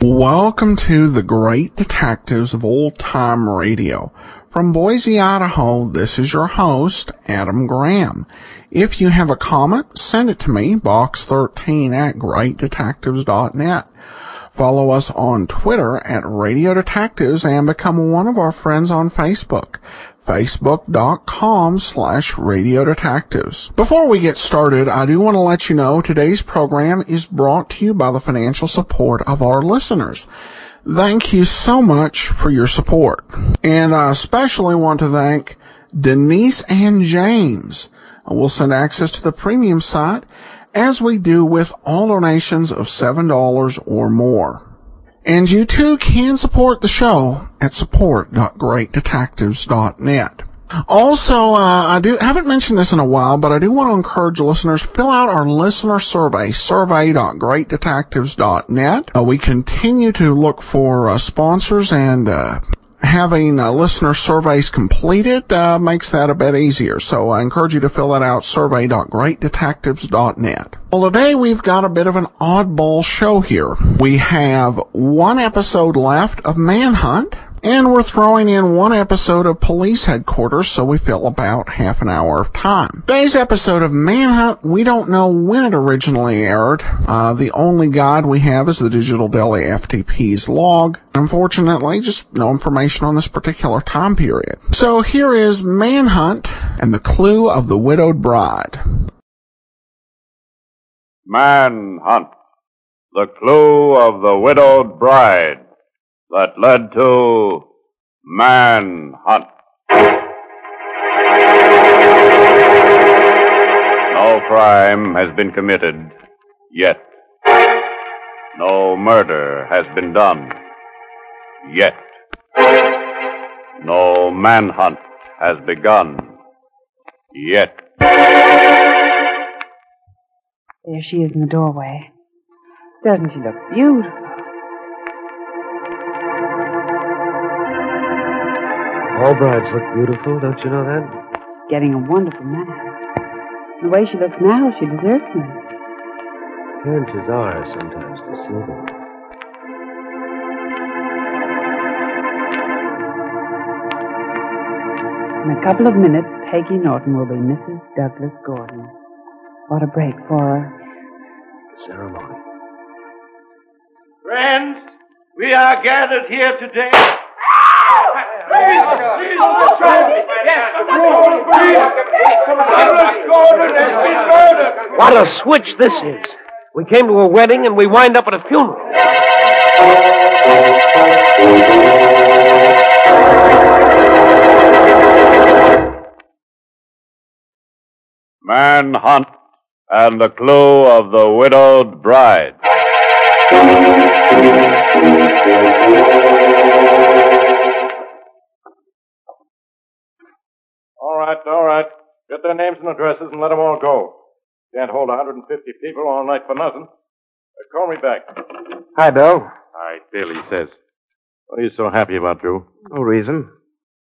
Welcome to the Great Detectives of Old Time Radio. From Boise, Idaho, this is your host, Adam Graham. If you have a comment, send it to me, box13 at greatdetectives.net. Follow us on Twitter at Radio Detectives and become one of our friends on Facebook facebook.com slash radio detectives. Before we get started, I do want to let you know today's program is brought to you by the financial support of our listeners. Thank you so much for your support. And I especially want to thank Denise and James. We'll send access to the premium site as we do with all donations of $7 or more. And you too can support the show at support.greatdetectives.net. Also, uh, I do haven't mentioned this in a while, but I do want to encourage listeners fill out our listener survey, survey.greatdetectives.net. Uh, we continue to look for uh, sponsors and uh, having uh, listener surveys completed uh, makes that a bit easier. So I encourage you to fill that out, survey.greatdetectives.net. Well, today we've got a bit of an oddball show here. We have one episode left of Manhunt, and we're throwing in one episode of Police Headquarters, so we fill about half an hour of time. Today's episode of Manhunt, we don't know when it originally aired. Uh, the only guide we have is the Digital Deli FTP's log. Unfortunately, just no information on this particular time period. So here is Manhunt and the Clue of the Widowed Bride. Manhunt. The clue of the widowed bride that led to manhunt. No crime has been committed yet. No murder has been done yet. No manhunt has begun yet. There she is in the doorway. Doesn't she look beautiful? All brides look beautiful, don't you know that? Getting a wonderful man. The way she looks now, she deserves him. Appearances are sometimes deceiving. In a couple of minutes, Peggy Norton will be Mrs. Douglas Gordon. What a break for her. Ceremony. Friends, we are gathered here today. What a switch this is. We came to a wedding and we wind up at a funeral. Manhunt and the clue of the widowed bride. Right, all right. Get their names and addresses and let them all go. Can't hold 150 people all night for nothing. Uh, call me back. Hi, Bill. Hi, Bill, he says. What are you so happy about, Drew? No reason.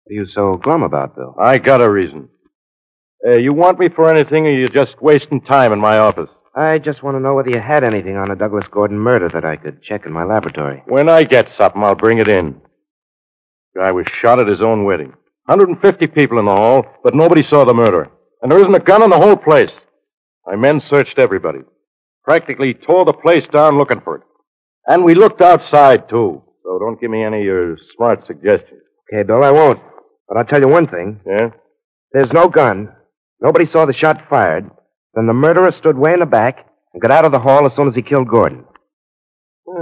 What are you so glum about, Bill? I got a reason. Uh, you want me for anything, or you're just wasting time in my office? I just want to know whether you had anything on a Douglas Gordon murder that I could check in my laboratory. When I get something, I'll bring it in. Guy was shot at his own wedding. 150 people in the hall, but nobody saw the murder. And there isn't a gun in the whole place. My men searched everybody. Practically tore the place down looking for it. And we looked outside, too. So don't give me any of your smart suggestions. Okay, Bill, I won't. But I'll tell you one thing. Yeah? There's no gun. Nobody saw the shot fired. Then the murderer stood way in the back and got out of the hall as soon as he killed Gordon.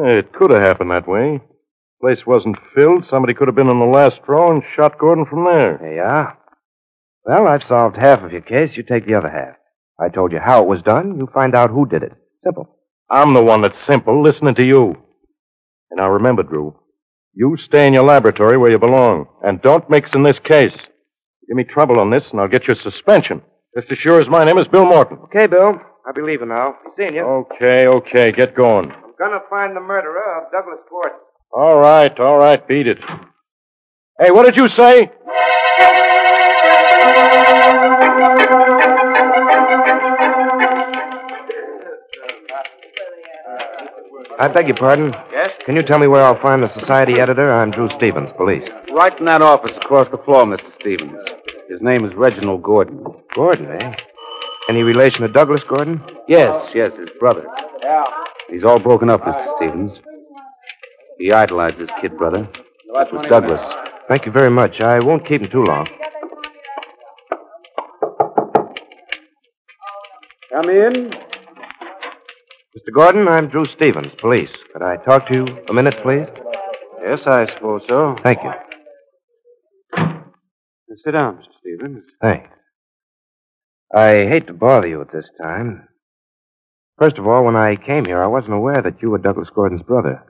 Eh, It could have happened that way. Place wasn't filled. Somebody could have been in the last row and shot Gordon from there. You. Well, I've solved half of your case. You take the other half. I told you how it was done. You find out who did it. Simple. I'm the one that's simple, listening to you. And now remember, Drew, you stay in your laboratory where you belong, and don't mix in this case. Give me trouble on this, and I'll get your suspension. Just as sure as my name is Bill Morton. Okay, Bill. I'll be leaving now. Seeing you. Okay, okay, get going. I'm gonna find the murderer of Douglas Gordon. All right, all right, beat it. Hey, what did you say? I beg your pardon. Yes? Can you tell me where I'll find the society editor? I'm Drew Stevens, police. Right in that office across the floor, Mr. Stevens. His name is Reginald Gordon. Gordon, eh? Any relation to Douglas Gordon? Yes, yes, his brother. Yeah. He's all broken up, Mr. Stevens. He idolized his kid brother. That was Douglas. Thank you very much. I won't keep him too long. Come in. Mr. Gordon, I'm Drew Stevens, police. Could I talk to you a minute, please? Yes, I suppose so. Thank you. Sit down, Mr. Stevens. Thanks. I hate to bother you at this time. First of all, when I came here, I wasn't aware that you were Douglas Gordon's brother.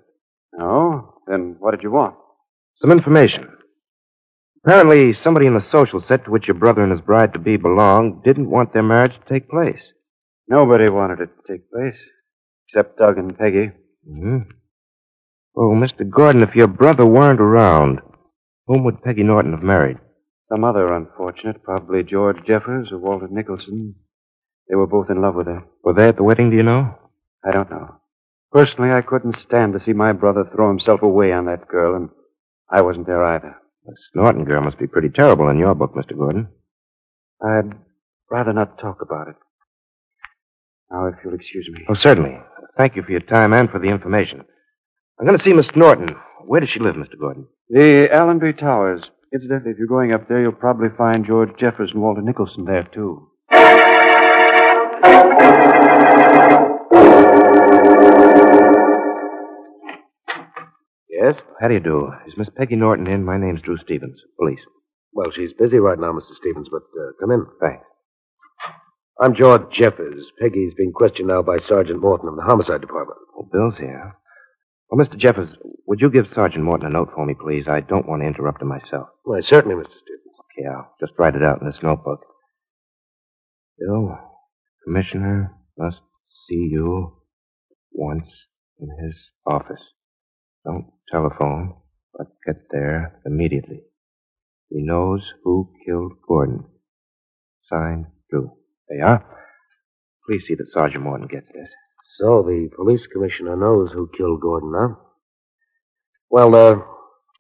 No? Then what did you want? Some information. Apparently, somebody in the social set to which your brother and his bride to be belonged didn't want their marriage to take place. Nobody wanted it to take place, except Doug and Peggy. hmm Oh, Mr. Gordon, if your brother weren't around, whom would Peggy Norton have married? Some other unfortunate, probably George Jeffers or Walter Nicholson. They were both in love with her. Were they at the wedding, do you know? I don't know. Personally, I couldn't stand to see my brother throw himself away on that girl, and I wasn't there either. The Norton girl must be pretty terrible in your book, Mr. Gordon. I'd rather not talk about it. Now, if you'll excuse me. Oh, certainly. Thank you for your time and for the information. I'm going to see Miss Norton. Where does she live, Mr. Gordon? The Allenby Towers. Incidentally, if you're going up there, you'll probably find George Jeffers and Walter Nicholson there, too. Yes? How do you do? Is Miss Peggy Norton in? My name's Drew Stevens, police. Well, she's busy right now, Mr. Stevens, but uh, come in. Thanks. I'm George Jeffers. Peggy's being questioned now by Sergeant Morton of the Homicide Department. Oh, Bill's here. Well, Mr. Jeffers, would you give Sergeant Morton a note for me, please? I don't want to interrupt him myself. Why, certainly, Mr. Stevens. Okay, I'll just write it out in this notebook. Bill, Commissioner must see you once in his office. Don't telephone, but get there immediately. He knows who killed Gordon. Signed, Drew. There you are. Please see that Sergeant Morton gets this. So the police commissioner knows who killed Gordon, huh? Well, uh, are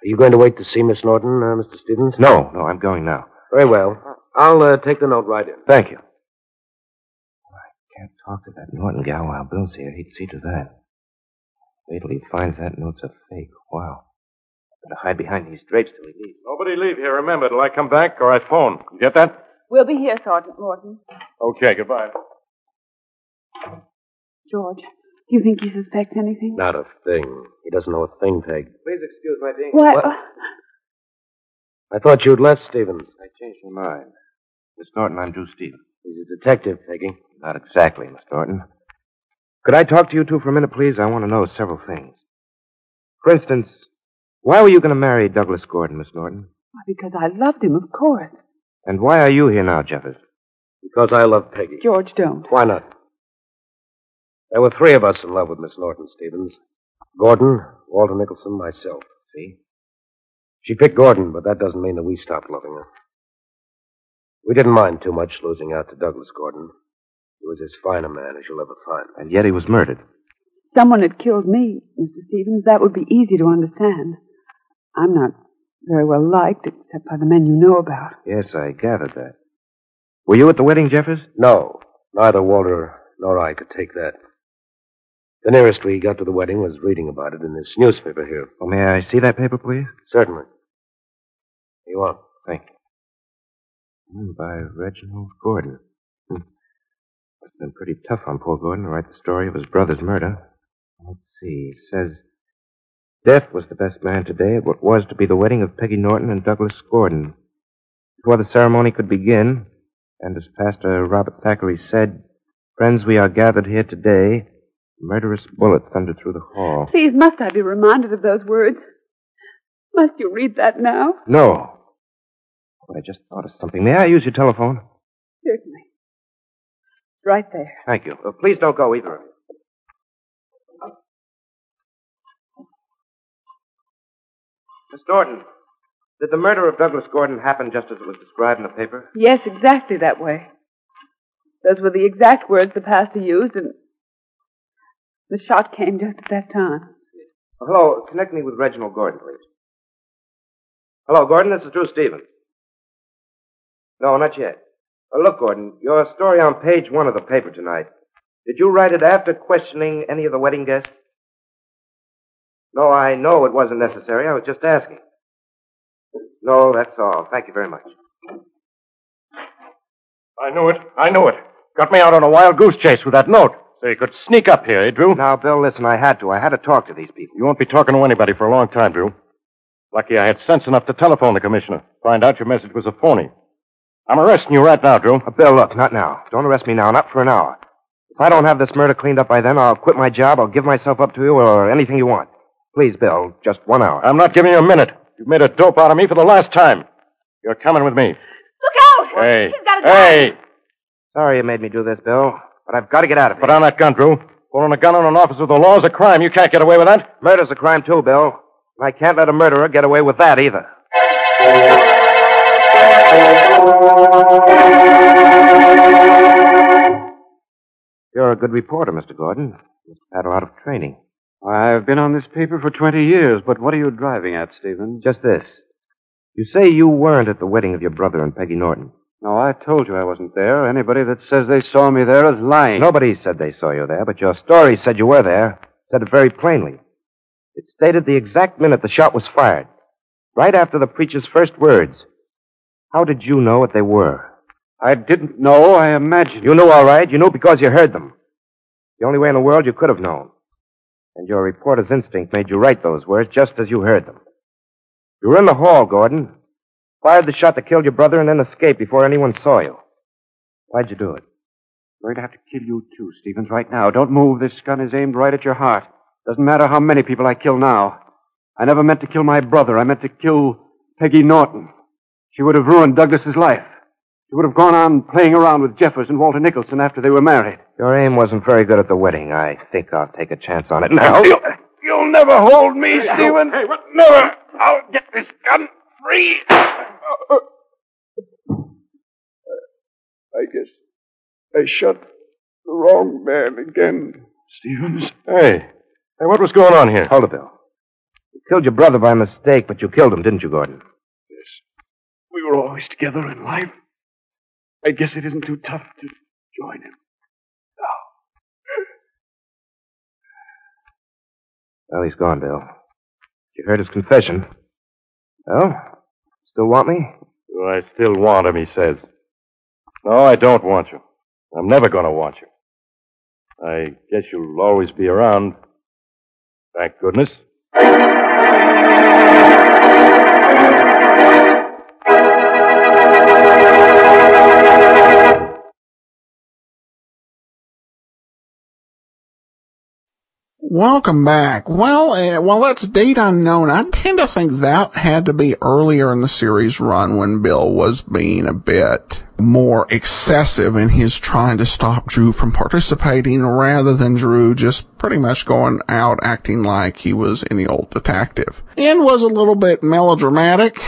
you going to wait to see Miss Norton, uh, Mr. Stevens? No, no, I'm going now. Very well. I'll uh, take the note right in. Thank you. I can't talk to that Norton gal while Bill's here. He'd see to that. Wait till he finds that note's a fake. Wow. Better hide behind these drapes till he leaves. Nobody leave here, remember, till I come back or I phone. You Get that? We'll be here, Sergeant Morton. Okay, goodbye. George, do you think he suspects anything? Not a thing. He doesn't know a thing, Peg. Please excuse my being. What? I thought you'd left, Stevens. I changed my mind. Miss Norton, I'm Drew Stevens. He's a detective, Peggy. Not exactly, Miss Norton. Could I talk to you two for a minute, please? I want to know several things. For instance, why were you going to marry Douglas Gordon, Miss Norton? Why, because I loved him, of course. And why are you here now, Jeffers? Because I love Peggy. George, don't. Why not? There were three of us in love with Miss Norton Stevens. Gordon, Walter Nicholson, myself. See? She picked Gordon, but that doesn't mean that we stopped loving her. We didn't mind too much losing out to Douglas Gordon. He was as fine a man as you'll ever find. And yet he was murdered. Someone had killed me, Mr. Stevens. That would be easy to understand. I'm not very well liked, except by the men you know about. Yes, I gathered that. Were you at the wedding, Jeffers? No. Neither Walter nor I could take that. The nearest we got to the wedding was reading about it in this newspaper here. Oh, may I see that paper, please? Certainly. You want? Thank you. Hmm, by Reginald Gordon. Been pretty tough on poor Gordon to write the story of his brother's murder. Let's see. It says, Death was the best man today at what was to be the wedding of Peggy Norton and Douglas Gordon. Before the ceremony could begin, and as Pastor Robert Thackeray said, Friends, we are gathered here today. A murderous bullet thundered through the hall. Please, must I be reminded of those words? Must you read that now? No. But I just thought of something. May I use your telephone? Certainly. Right there. Thank you. Uh, please don't go either of you. Miss Norton, did the murder of Douglas Gordon happen just as it was described in the paper? Yes, exactly that way. Those were the exact words the pastor used, and the shot came just at that time. Oh, hello, connect me with Reginald Gordon, please. Hello, Gordon, this is Drew Stevens. No, not yet. Uh, look, Gordon, your story on page one of the paper tonight. Did you write it after questioning any of the wedding guests? No, I know it wasn't necessary. I was just asking. No, that's all. Thank you very much. I knew it. I knew it. Got me out on a wild goose chase with that note. So you could sneak up here, eh, Drew? Now, Bill, listen, I had to. I had to talk to these people. You won't be talking to anybody for a long time, Drew. Lucky I had sense enough to telephone the commissioner. Find out your message was a phony. I'm arresting you right now, Drew. Bill, look, not now. Don't arrest me now, not for an hour. If I don't have this murder cleaned up by then, I'll quit my job, I'll give myself up to you, or anything you want. Please, Bill, just one hour. I'm not giving you a minute. You've made a dope out of me for the last time. You're coming with me. Look out! Hey. He's got a gun. Hey! Sorry you made me do this, Bill, but I've got to get out of here. Put down that gun, Drew. Pulling a gun on an officer of the law is a crime. You can't get away with that. Murder's a crime, too, Bill. And I can't let a murderer get away with that either. You're a good reporter, Mr. Gordon. You've had a lot of training. I've been on this paper for 20 years, but what are you driving at, Stephen? Just this. You say you weren't at the wedding of your brother and Peggy Norton. No, I told you I wasn't there. Anybody that says they saw me there is lying. Nobody said they saw you there, but your story said you were there. Said it very plainly. It stated the exact minute the shot was fired. Right after the preacher's first words. How did you know what they were? I didn't know. I imagined. You knew all right. You knew because you heard them. The only way in the world you could have known. And your reporter's instinct made you write those words just as you heard them. You were in the hall, Gordon. Fired the shot that killed your brother and then escaped before anyone saw you. Why'd you do it? I'm going to have to kill you too, Stevens, right now. Don't move. This gun is aimed right at your heart. Doesn't matter how many people I kill now. I never meant to kill my brother. I meant to kill Peggy Norton. She would have ruined Douglas's life. She would have gone on playing around with Jeffers and Walter Nicholson after they were married. Your aim wasn't very good at the wedding. I think I'll take a chance on it now. You'll, you'll never hold me, Stephen. Hey, what? Never. I'll get this gun free. I guess I shot the wrong man again, Stevens. Hey. Hey, what was going on here? Hold it, Bill. You killed your brother by mistake, but you killed him, didn't you, Gordon? Yes. We were always together in life. I guess it isn't too tough to join him. Oh. Well, he's gone, Bill. You heard his confession. Well, still want me? Do I still want him, he says. No, I don't want you. I'm never going to want you. I guess you'll always be around. Thank goodness. Welcome back. Well, uh, well, that's date unknown. I tend to think that had to be earlier in the series run when Bill was being a bit more excessive in his trying to stop Drew from participating rather than Drew just pretty much going out acting like he was any old detective. And was a little bit melodramatic.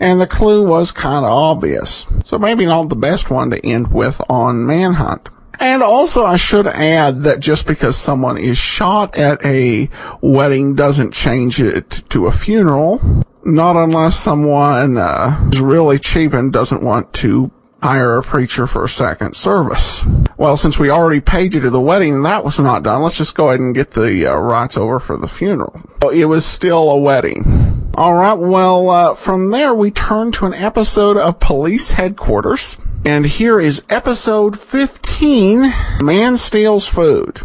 And the clue was kind of obvious. So maybe not the best one to end with on Manhunt. And also, I should add that just because someone is shot at a wedding doesn't change it to a funeral. Not unless someone uh, is really cheap and doesn't want to hire a preacher for a second service. Well, since we already paid you to the wedding and that was not done, let's just go ahead and get the uh, rites over for the funeral. It was still a wedding. All right. Well, uh, from there we turn to an episode of Police Headquarters. And here is episode 15, Man Steals Food.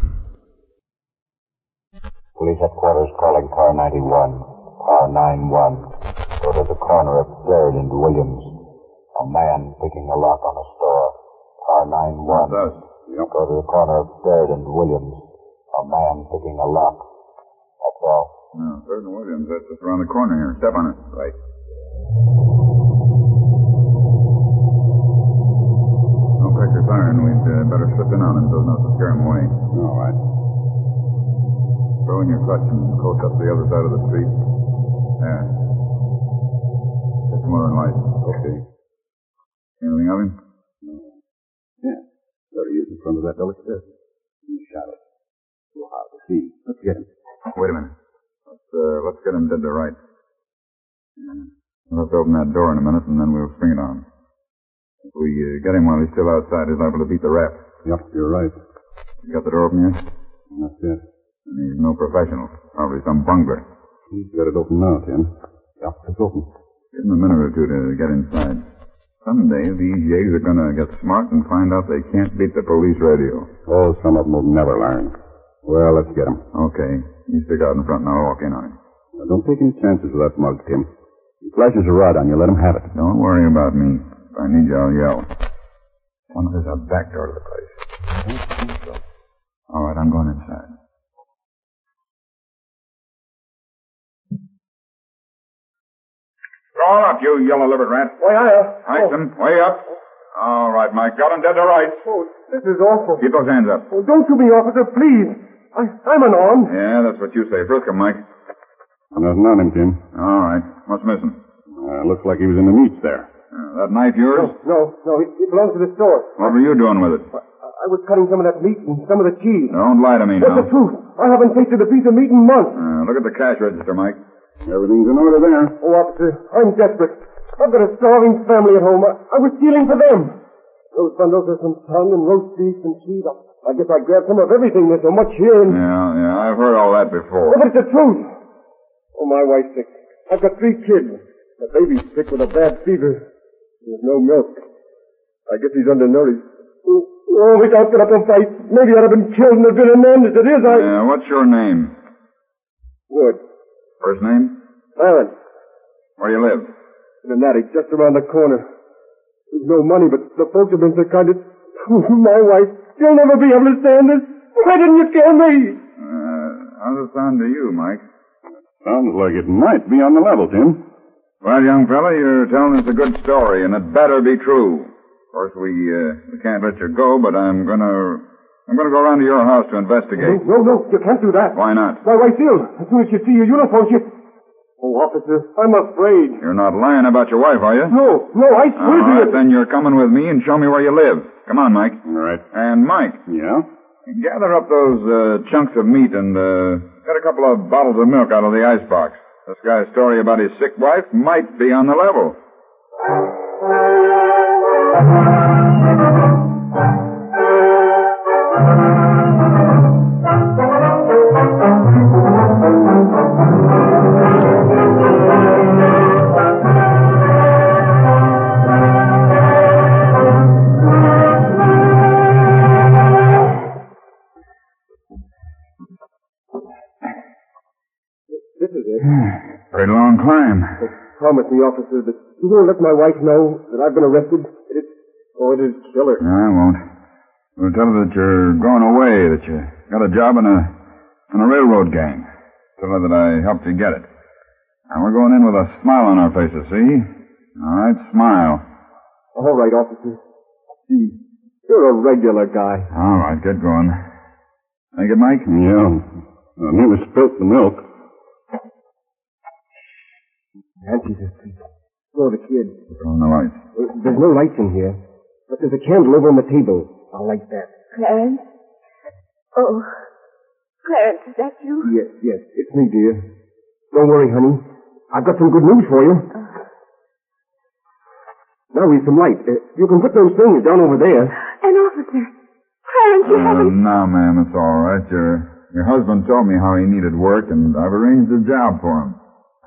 Police headquarters calling car 91, car 91. Go to the corner of Third and Williams. A man picking a lock on a store. Car 91. Does. Yep. Go to the corner of Third and Williams. A man picking a lock. That's all. No, Third and Williams, that's just around the corner here. Step on it. Right. Your siren. We'd uh, better slip in on him so as not to scare him away. All right. Throw in your clutch and coast up to the other side of the street. There. Get some more light. Okay. Anything of him? Yeah. There he is in front of that Dulles desk. He shot it. We'll have to see. Let's get him. Wait a minute. Let's, uh, let's get him dead to rights. Yeah. Let's open that door in a minute, and then we'll spring it on. If we uh, get him while he's still outside, he's liable to beat the rap. Yep, you're right. You got the door open yet? That's it. And he's no professional. Probably some bungler. He's got it open now, Tim. Yep, it's open. Give him a minute or two to get inside. Someday these yays are going to get smart and find out they can't beat the police radio. Oh, some of them will never learn. Well, let's get him. Okay. You stick out in front and I'll walk in on him. Now, don't take any chances with that mug, Tim. He flashes a rod on you. Let him have it. Don't worry about me. If I need you, I'll yell. One there's a back door to the place. All right, I'm going inside. Roll up, you yellow-livered rat. Why, I... Ice him. Way up. All right, Mike. Got him dead to rights. Oh, this is awful. Keep those hands up. Oh, don't shoot me, officer, please. I, I'm an arm. Yeah, that's what you say. Frisk him, Mike. Nothing on him, Tim. All right. What's missing? Uh, looks like he was in the meats there. Uh, that knife yours? No, no, it, it belongs to the store. What were you doing with it? I, I was cutting some of that meat and some of the cheese. Don't lie to me That's now. the truth. I haven't tasted a piece of meat in months. Uh, look at the cash register, Mike. Everything's in order there. Oh, officer, I'm desperate. I've got a starving family at home. I, I was stealing for them. Those bundles are some tongue and roast beef and cheese. I, I guess I grabbed some of everything. There's so much here. And... Yeah, yeah, I've heard all that before. Oh, but it's the truth. Oh, my wife's sick. I've got three kids. The baby's sick with a bad fever. There's no milk. I guess he's undernourished. Oh, oh we can't get up and fight. Maybe I'd have been killed and there'd been an end. As it is, I... Yeah, what's your name? Wood. First name? Aaron. Where do you live? In an attic just around the corner. There's no money, but the folks have been so kind of... my wife, she'll never be able to stand this. Why didn't you kill me? Uh, how's it sound to you, Mike? Sounds like it might be on the level, Tim. Well, young fella, you're telling us a good story, and it better be true. Of course, we, uh, we can't let you go, but I'm gonna... I'm gonna go around to your house to investigate. No, no, you can't do that. Why not? Why, wife's ill. As soon as you see your uniform, she... Oh, officer, I'm afraid. You're not lying about your wife, are you? No, no, I swear All to you. then you're coming with me and show me where you live. Come on, Mike. All right. And Mike, Yeah? gather up those uh, chunks of meat and uh, get a couple of bottles of milk out of the icebox. This guy's story about his sick wife might be on the level. Pretty long climb. Promise me, officer, that you won't let my wife know that I've been arrested. It is... Oh, it is kill her. No, I won't. We'll tell her that you're going away, that you got a job in a and a railroad gang. Tell her that I helped you get it. And we're going in with a smile on our faces, see? All right, smile. All right, officer. Gee, you're a regular guy. All right, get going. Make it, Mike? Yeah. I never spilt the milk. Nancy's asleep. So the kid. Put on the lights. There's no lights in here, but there's a candle over on the table. I'll light that. Clarence? Oh, Clarence, is that you? Yes, yes, it's me, dear. Don't worry, honey. I've got some good news for you. Now we've some light. Uh, you can put those things down over there. An officer. Clarence, you Uh, haven't... no, ma'am, it's all right. Your, your husband told me how he needed work, and I've arranged a job for him.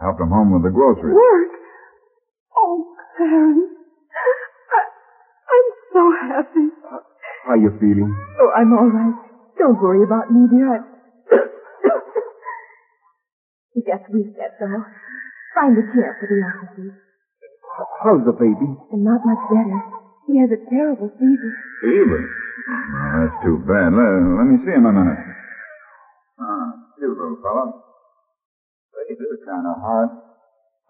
Helped him home with the groceries. Work? Oh, Clarence. I, I'm so happy. How are you feeling? Oh, I'm all right. Don't worry about me, dear. I... Just weak, that's all. Find a chair for the officer. How's the baby? And not much better. He has a terrible fever. Fever? Oh, that's too bad. Let, let me see him a minute. Ah, you little fella. This is kind of hard.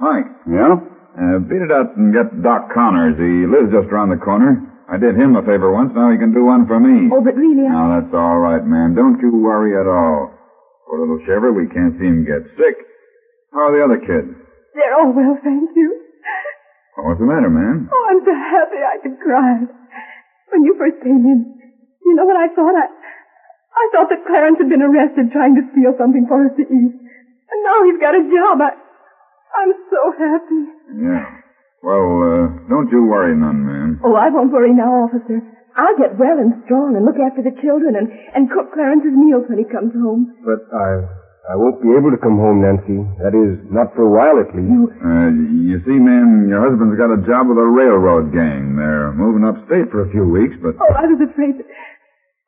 Mike. Yeah? Uh, beat it up and get Doc Connors. He lives just around the corner. I did him a favor once. Now he can do one for me. Oh, but really, I... Now, that's all right, ma'am. Don't you worry at all. Poor little shaver, we can't see him get sick. How are the other kids? They're all well, thank you. What's the matter, ma'am? Oh, I'm so happy I could cry. When you first came in, you know what I thought? I, I thought that Clarence had been arrested trying to steal something for us to eat. And now he's got a job. I, I'm so happy. Yeah. Well, uh, don't you worry none, ma'am. Oh, I won't worry now, officer. I'll get well and strong and look after the children and, and cook Clarence's meals when he comes home. But I, I won't be able to come home, Nancy. That is, not for a while at least. Uh, you see, ma'am, your husband's got a job with a railroad gang. They're moving upstate for a few weeks, but... Oh, I was afraid that...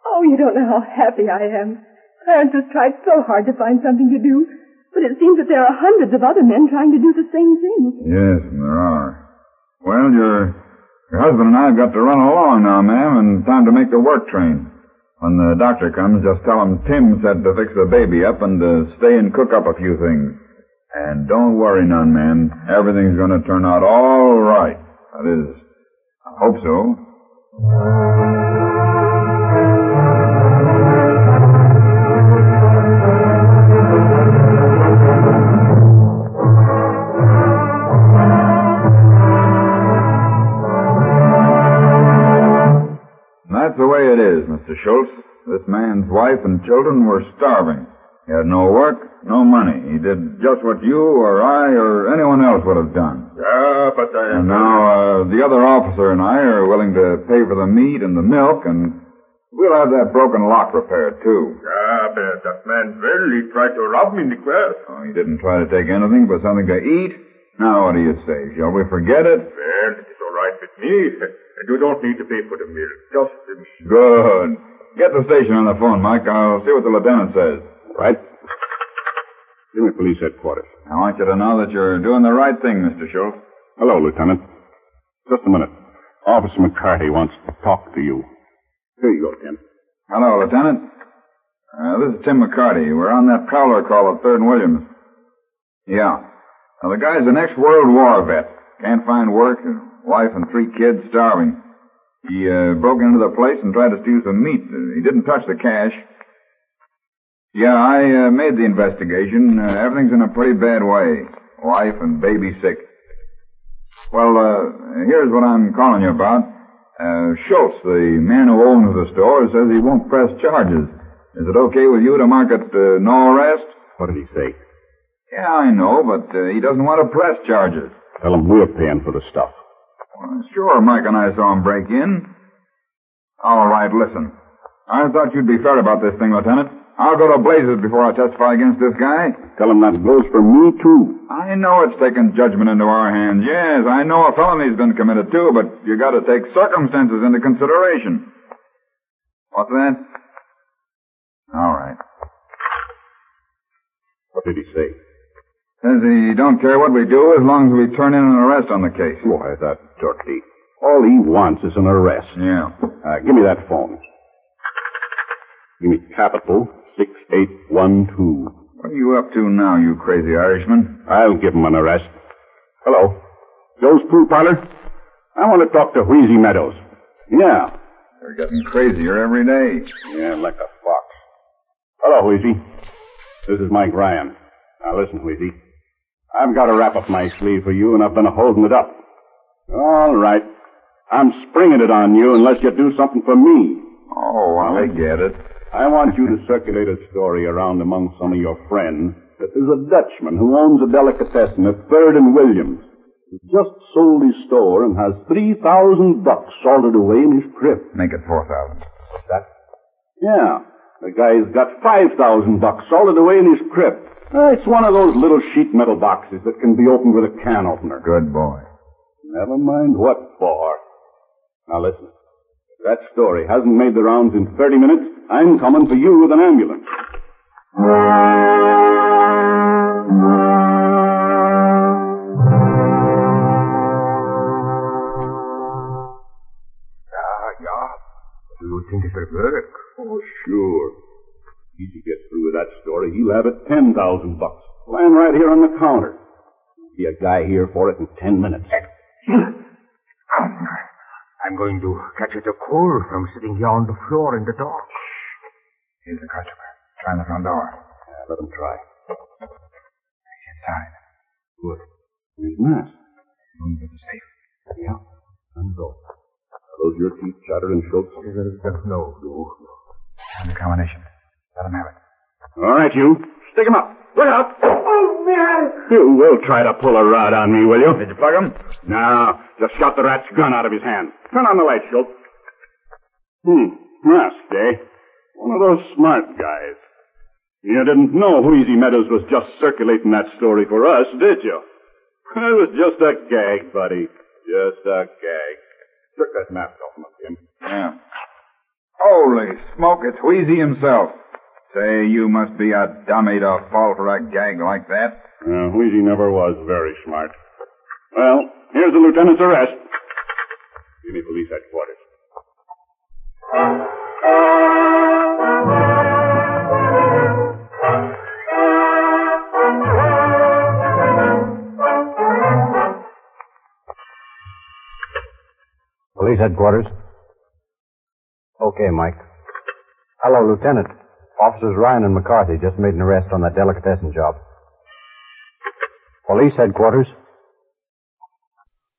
Oh, you don't know how happy I am. Clarence has tried so hard to find something to do, but it seems that there are hundreds of other men trying to do the same thing. Yes, there are. Well, your, your husband and I have got to run along now, ma'am, and time to make the work train. When the doctor comes, just tell him Tim said to fix the baby up and to stay and cook up a few things. And don't worry none, ma'am. Everything's going to turn out all right. That is, I hope so. This man's wife and children were starving. He had no work, no money. He did just what you or I or anyone else would have done. Yeah, but I... And now uh, the other officer and I are willing to pay for the meat and the milk, and we'll have that broken lock repaired, too. Yeah, but that man really tried to rob me, Nicholas. Oh, he didn't try to take anything but something to eat. Now, what do you say? Shall we forget it? Well, it is all right with me. And you don't need to pay for the meal. Just the meal. Good. Get the station on the phone, Mike. I'll see what the lieutenant says. Right. Give me police headquarters. I want you to know that you're doing the right thing, Mr. Schultz. Hello, Lieutenant. Just a minute. Officer McCarty wants to talk to you. Here you go, Tim. Hello, Lieutenant. Uh, this is Tim McCarty. We're on that prowler call at 3rd and Williams. Yeah. Now, the guy's an ex-World War vet. Can't find work. Wife and three kids starving. He uh, broke into the place and tried to steal some meat. Uh, he didn't touch the cash. Yeah, I uh, made the investigation. Uh, everything's in a pretty bad way. Wife and baby sick. Well, uh, here's what I'm calling you about. Uh, Schultz, the man who owns the store, says he won't press charges. Is it okay with you to mark it uh, no arrest? What did he say? Yeah, I know, but uh, he doesn't want to press charges. Tell him we're paying for the stuff. Sure, Mike and I saw him break in. All right, listen. I thought you'd be fair about this thing, Lieutenant. I'll go to blazes before I testify against this guy. Tell him that goes for me, too. I know it's taken judgment into our hands. Yes, I know a felony's been committed, too, but you gotta take circumstances into consideration. What's that? All right. What did he say? Says he don't care what we do as long as we turn in an arrest on the case. Why, that dirty. All he wants is an arrest. Yeah. Uh, give me that phone. Give me capital 6812. What are you up to now, you crazy Irishman? I'll give him an arrest. Hello. Joe's pool parlor? I want to talk to Wheezy Meadows. Yeah. They're getting crazier every day. Yeah, like a fox. Hello, Wheezy. This is Mike Ryan. Now listen, Wheezy. I've got a wrap up my sleeve for you, and I've been holding it up. All right. I'm springing it on you unless you do something for me. Oh, I get it. I want you to circulate a story around among some of your friends that there's a Dutchman who owns a delicatessen at Third and Williams. He just sold his store and has 3,000 bucks salted away in his crib. Make it 4,000. That? Yeah. The guy's got 5,000 bucks salted away in his crib. Uh, it's one of those little sheet metal boxes that can be opened with a can opener. Good boy. Never mind what for. Now listen. If that story hasn't made the rounds in 30 minutes, I'm coming for you with an ambulance. Yeah, yeah. Do you think it will work? Oh, sure. Easy get through with that story. He'll have it 10,000 bucks. Lying right here on the counter. Be a guy here for it in 10 minutes. I'm going to catch it a cold from sitting here on the floor in the dark. Here's the customer. Try the front door. Yeah, let him try. Inside. Good. He's masked. Room to the safe. Yeah. And go. Are those your teeth, Chatter and Schultz? No, no. And the combination. Let him have it. All right, you. Stick him up. Look out. Oh, man. You will try to pull a rod on me, will you? Did you plug him? No. Just shot the rat's gun out of his hand. Turn on the light, Schultz. Hmm. Masked, eh? One of those smart guys. You didn't know Wheezy Meadows was just circulating that story for us, did you? It was just a gag, buddy. Just a gag. Took that mask off him, Jim. Yeah. Holy smoke, it's Wheezy himself. Say, you must be a dummy to fall for a gag like that. Uh, Wheezy never was very smart. Well, here's the lieutenant's arrest. Give me police headquarters. Police headquarters. Okay, Mike. Hello, Lieutenant. Officers Ryan and McCarthy just made an arrest on that delicatessen job. Police headquarters.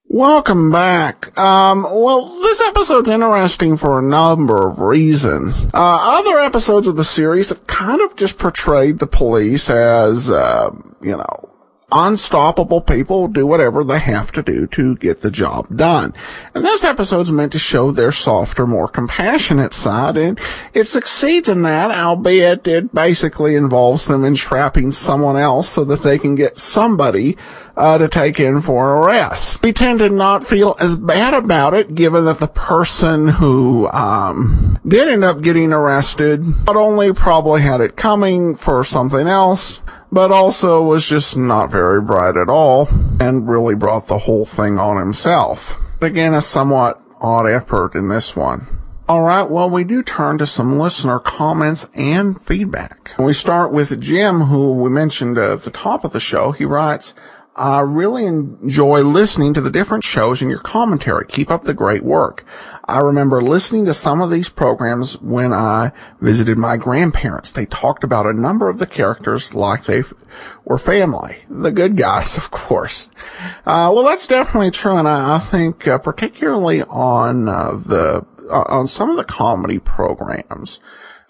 Welcome back. Um, well, this episode's interesting for a number of reasons. Uh, other episodes of the series have kind of just portrayed the police as, uh, you know, unstoppable people do whatever they have to do to get the job done. And this episode's meant to show their softer, more compassionate side, and it succeeds in that, albeit it basically involves them entrapping someone else so that they can get somebody uh, to take in for arrest. We tend to not feel as bad about it, given that the person who um, did end up getting arrested not only probably had it coming for something else, but also was just not very bright at all, and really brought the whole thing on himself. But Again, a somewhat odd effort in this one. Alright, well, we do turn to some listener comments and feedback. We start with Jim, who we mentioned at the top of the show. He writes, I really enjoy listening to the different shows and your commentary. Keep up the great work. I remember listening to some of these programs when I visited my grandparents. They talked about a number of the characters like they were family. The good guys, of course. Uh, well, that's definitely true, and I, I think uh, particularly on uh, the uh, on some of the comedy programs,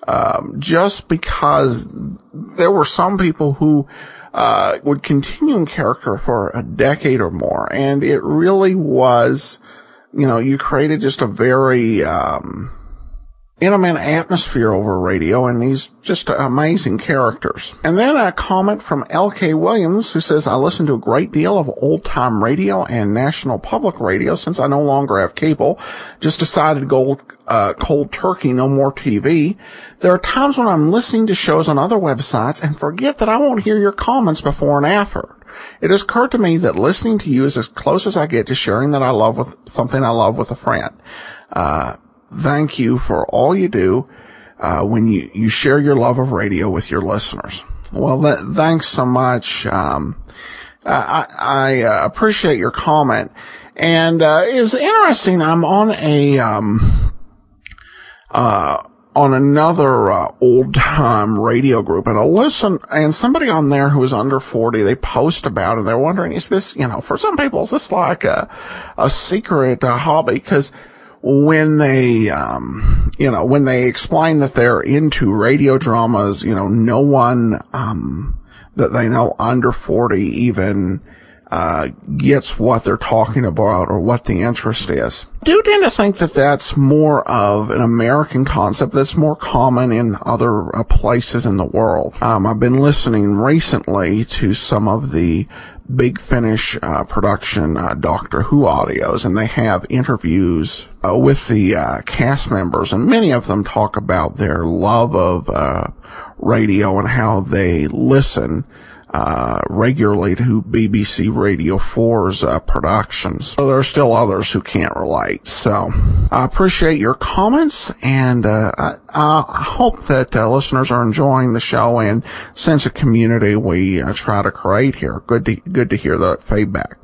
um, just because there were some people who uh, would continue in character for a decade or more. And it really was, you know, you created just a very, um, intimate atmosphere over radio and these just amazing characters. And then a comment from L.K. Williams who says, I listen to a great deal of old time radio and national public radio since I no longer have cable. Just decided to go uh, cold turkey, no more TV. There are times when I'm listening to shows on other websites and forget that I won't hear your comments before and after. It has occurred to me that listening to you is as close as I get to sharing that I love with something I love with a friend. Uh, thank you for all you do. uh, when you, you share your love of radio with your listeners. Well, th- thanks so much. Um, I, I uh, appreciate your comment. And, uh, it's interesting. I'm on a, um, uh, on another uh, old time radio group and I listen and somebody on there who is under 40 they post about it they're wondering is this you know for some people is this like a a secret uh, hobby because when they um you know when they explain that they're into radio dramas you know no one um that they know under 40 even uh, gets what they're talking about or what the interest is. Do tend to think that that's more of an American concept that's more common in other uh, places in the world. Um, I've been listening recently to some of the Big Finish uh, production uh, Doctor Who audios, and they have interviews uh, with the uh, cast members, and many of them talk about their love of uh, radio and how they listen uh, regularly to BBC Radio 4's uh, productions. So there are still others who can't relate. So I appreciate your comments and uh, I, I, hope that uh, listeners are enjoying the show and sense of community we uh, try to create here. Good to, good to hear the feedback.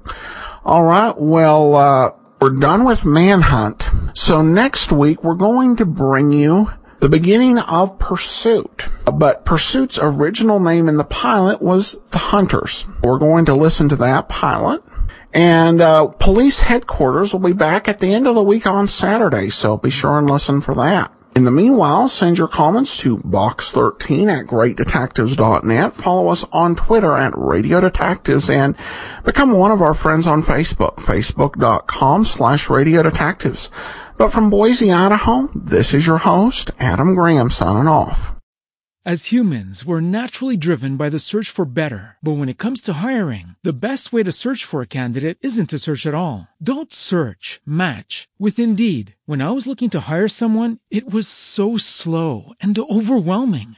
All right. Well, uh, we're done with Manhunt. So next week we're going to bring you the beginning of Pursuit. But Pursuit's original name in the pilot was The Hunters. We're going to listen to that pilot. And uh, police headquarters will be back at the end of the week on Saturday, so be sure and listen for that. In the meanwhile, send your comments to box13 at greatdetectives.net. Follow us on Twitter at Radio Detectives and become one of our friends on Facebook, facebook.com slash Radio Detectives. But from Boise, Idaho, this is your host, Adam Graham, signing off. As humans, we're naturally driven by the search for better. But when it comes to hiring, the best way to search for a candidate isn't to search at all. Don't search, match with Indeed. When I was looking to hire someone, it was so slow and overwhelming.